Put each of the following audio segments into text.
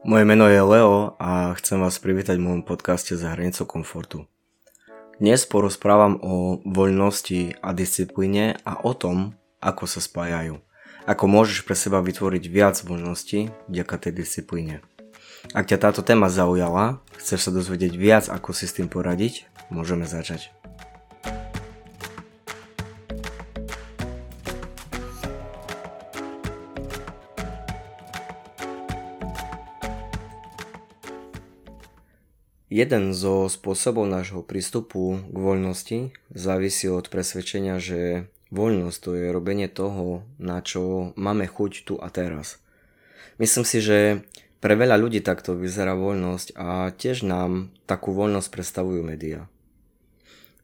Moje meno je Leo a chcem vás privítať v môjom podcaste za hranicou komfortu. Dnes porozprávam o voľnosti a disciplíne a o tom, ako sa spájajú. Ako môžeš pre seba vytvoriť viac voľnosti vďaka tej disciplíne. Ak ťa táto téma zaujala, chceš sa dozvedieť viac, ako si s tým poradiť, môžeme začať. Jeden zo spôsobov nášho prístupu k voľnosti závisí od presvedčenia, že voľnosť to je robenie toho, na čo máme chuť tu a teraz. Myslím si, že pre veľa ľudí takto vyzerá voľnosť a tiež nám takú voľnosť predstavujú médiá.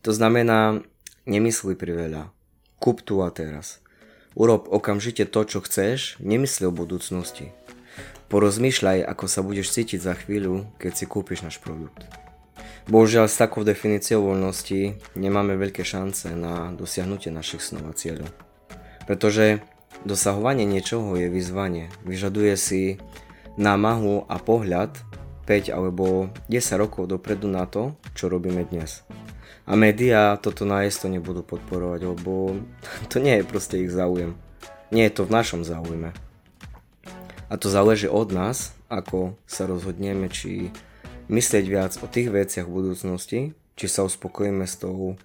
To znamená, nemyslí priveľa. Kúp tu a teraz. Urob okamžite to, čo chceš, nemysli o budúcnosti. Porozmýšľaj, ako sa budeš cítiť za chvíľu, keď si kúpiš náš produkt. Bohužiaľ s takou definíciou voľnosti nemáme veľké šance na dosiahnutie našich snov a cieľov. Pretože dosahovanie niečoho je vyzvanie. Vyžaduje si námahu a pohľad 5 alebo 10 rokov dopredu na to, čo robíme dnes. A médiá toto najesto nebudú podporovať, lebo to nie je proste ich záujem. Nie je to v našom záujme. A to záleží od nás, ako sa rozhodneme, či myslieť viac o tých veciach v budúcnosti, či sa uspokojíme s tou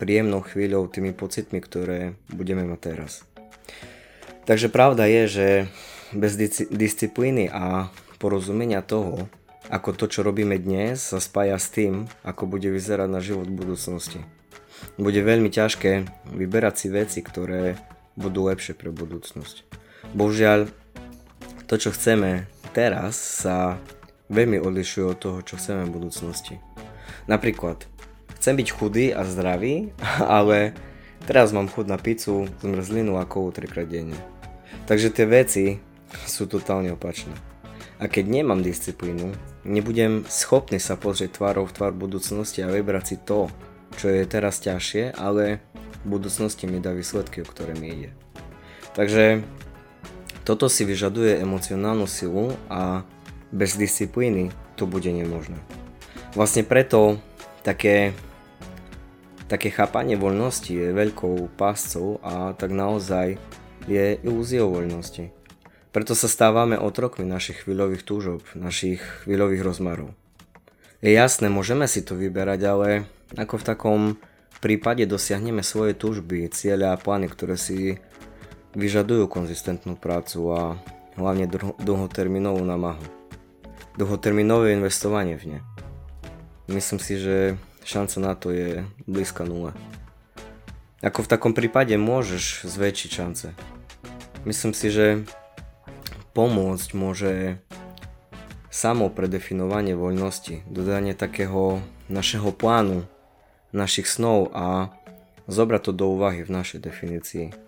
príjemnou chvíľou, tými pocitmi, ktoré budeme mať teraz. Takže pravda je, že bez disciplíny a porozumenia toho, ako to, čo robíme dnes, sa spája s tým, ako bude vyzerať na život v budúcnosti. Bude veľmi ťažké vyberať si veci, ktoré budú lepšie pre budúcnosť. Bohužiaľ, to, čo chceme teraz, sa veľmi odlišuje od toho, čo chceme v budúcnosti. Napríklad, chcem byť chudý a zdravý, ale teraz mám chud na pizzu, zmrzlinu a kovu trikrát denne. Takže tie veci sú totálne opačné. A keď nemám disciplínu, nebudem schopný sa pozrieť tvárou v tvár budúcnosti a vybrať si to, čo je teraz ťažšie, ale v budúcnosti mi dá výsledky, o ktoré mi ide. Takže toto si vyžaduje emocionálnu silu a bez disciplíny to bude nemožné. Vlastne preto také, také chápanie voľnosti je veľkou páscou a tak naozaj je ilúziou voľnosti. Preto sa stávame otrokmi našich chvíľových túžob, našich chvíľových rozmarov. Je jasné, môžeme si to vyberať, ale ako v takom prípade dosiahneme svoje túžby, cieľa a plány, ktoré si vyžadujú konzistentnú prácu a hlavne dlhoterminovú namahu. Dlhoterminové investovanie v ne. Myslím si, že šanca na to je blízka nule. Ako v takom prípade môžeš zväčšiť šance. Myslím si, že pomôcť môže samo predefinovanie voľnosti, dodanie takého našeho plánu, našich snov a zobrať to do úvahy v našej definícii.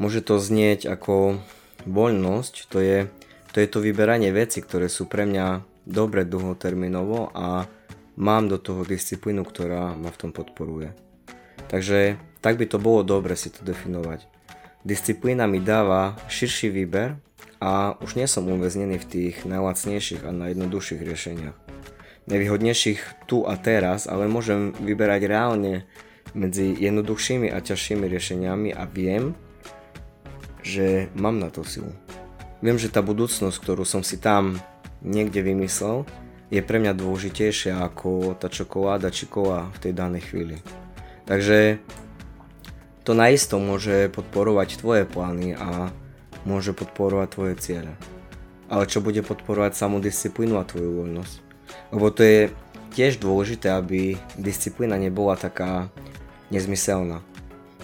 Môže to znieť ako voľnosť, to je, to je to vyberanie veci, ktoré sú pre mňa dobre dlhoterminovo a mám do toho disciplínu, ktorá ma v tom podporuje. Takže tak by to bolo dobre si to definovať. Disciplína mi dáva širší výber a už nie som uväznený v tých najlacnejších a najjednoduchších riešeniach. Nevýhodnejších tu a teraz, ale môžem vyberať reálne medzi jednoduchšími a ťažšími riešeniami a viem, že mám na to silu. Viem, že tá budúcnosť, ktorú som si tam niekde vymyslel, je pre mňa dôležitejšia ako tá čokoláda či kola v tej danej chvíli. Takže to naisto môže podporovať tvoje plány a môže podporovať tvoje ciele. Ale čo bude podporovať samú disciplínu a tvoju voľnosť? Lebo to je tiež dôležité, aby disciplína nebola taká nezmyselná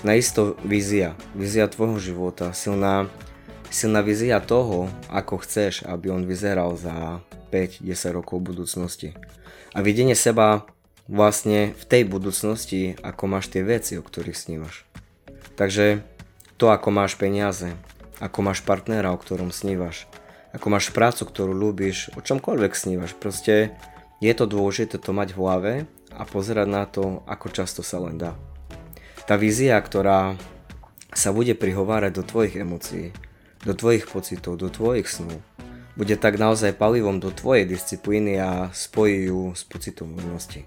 naisto vízia, vízia tvojho života, silná, silná vízia toho, ako chceš, aby on vyzeral za 5-10 rokov budúcnosti. A videnie seba vlastne v tej budúcnosti, ako máš tie veci, o ktorých snívaš. Takže to, ako máš peniaze, ako máš partnera, o ktorom snívaš, ako máš prácu, ktorú ľúbiš, o čomkoľvek snívaš. Proste je to dôležité to mať v hlave a pozerať na to, ako často sa len dá. Tá vízia, ktorá sa bude prihovárať do tvojich emócií, do tvojich pocitov, do tvojich snov, bude tak naozaj palivom do tvojej disciplíny a spojí ju s pocitom voľnosti.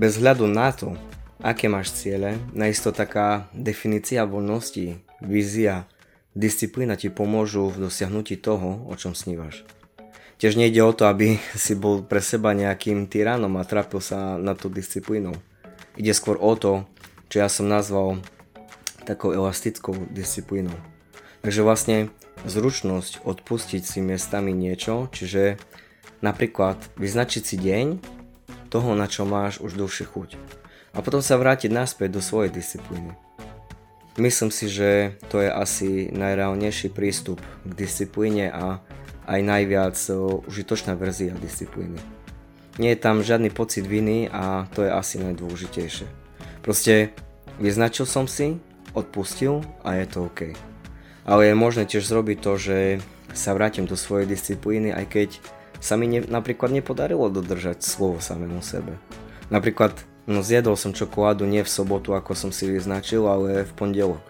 Bez hľadu na to, aké máš ciele, najisto taká definícia voľnosti, vízia, disciplína ti pomôžu v dosiahnutí toho, o čom snívaš. Tiež nejde o to, aby si bol pre seba nejakým tyranom a trápil sa na tú disciplínou. Ide skôr o to, čo ja som nazval takou elastickou disciplínou. Takže vlastne zručnosť odpustiť si miestami niečo, čiže napríklad vyznačiť si deň toho, na čo máš už dlhšie chuť. A potom sa vrátiť naspäť do svojej disciplíny. Myslím si, že to je asi najreálnejší prístup k disciplíne a aj najviac užitočná verzia disciplíny. Nie je tam žiadny pocit viny a to je asi najdôležitejšie. Proste vyznačil som si, odpustil a je to OK. Ale je možné tiež zrobiť to, že sa vrátim do svojej disciplíny, aj keď sa mi ne, napríklad nepodarilo dodržať slovo samému sebe. Napríklad no zjedol som čokoládu nie v sobotu, ako som si vyznačil, ale v pondelok.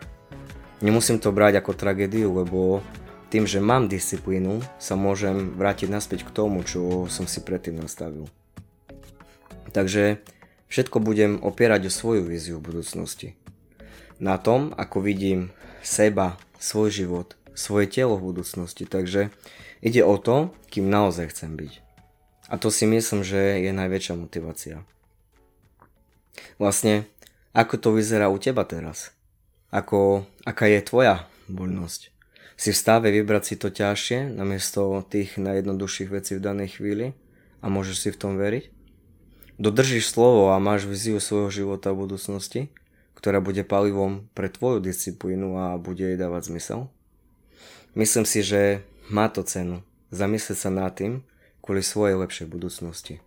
Nemusím to brať ako tragédiu, lebo tým, že mám disciplínu, sa môžem vrátiť naspäť k tomu, čo som si predtým nastavil. Takže všetko budem opierať o svoju víziu budúcnosti. Na tom, ako vidím seba, svoj život, svoje telo v budúcnosti. Takže ide o to, kým naozaj chcem byť. A to si myslím, že je najväčšia motivácia. Vlastne, ako to vyzerá u teba teraz? Ako, aká je tvoja voľnosť? Si v stave vybrať si to ťažšie namiesto tých najjednoduchších vecí v danej chvíli a môžeš si v tom veriť? Dodržíš slovo a máš viziu svojho života v budúcnosti? ktorá bude palivom pre tvoju disciplínu a bude jej dávať zmysel? Myslím si, že má to cenu zamyslieť sa nad tým kvôli svojej lepšej budúcnosti.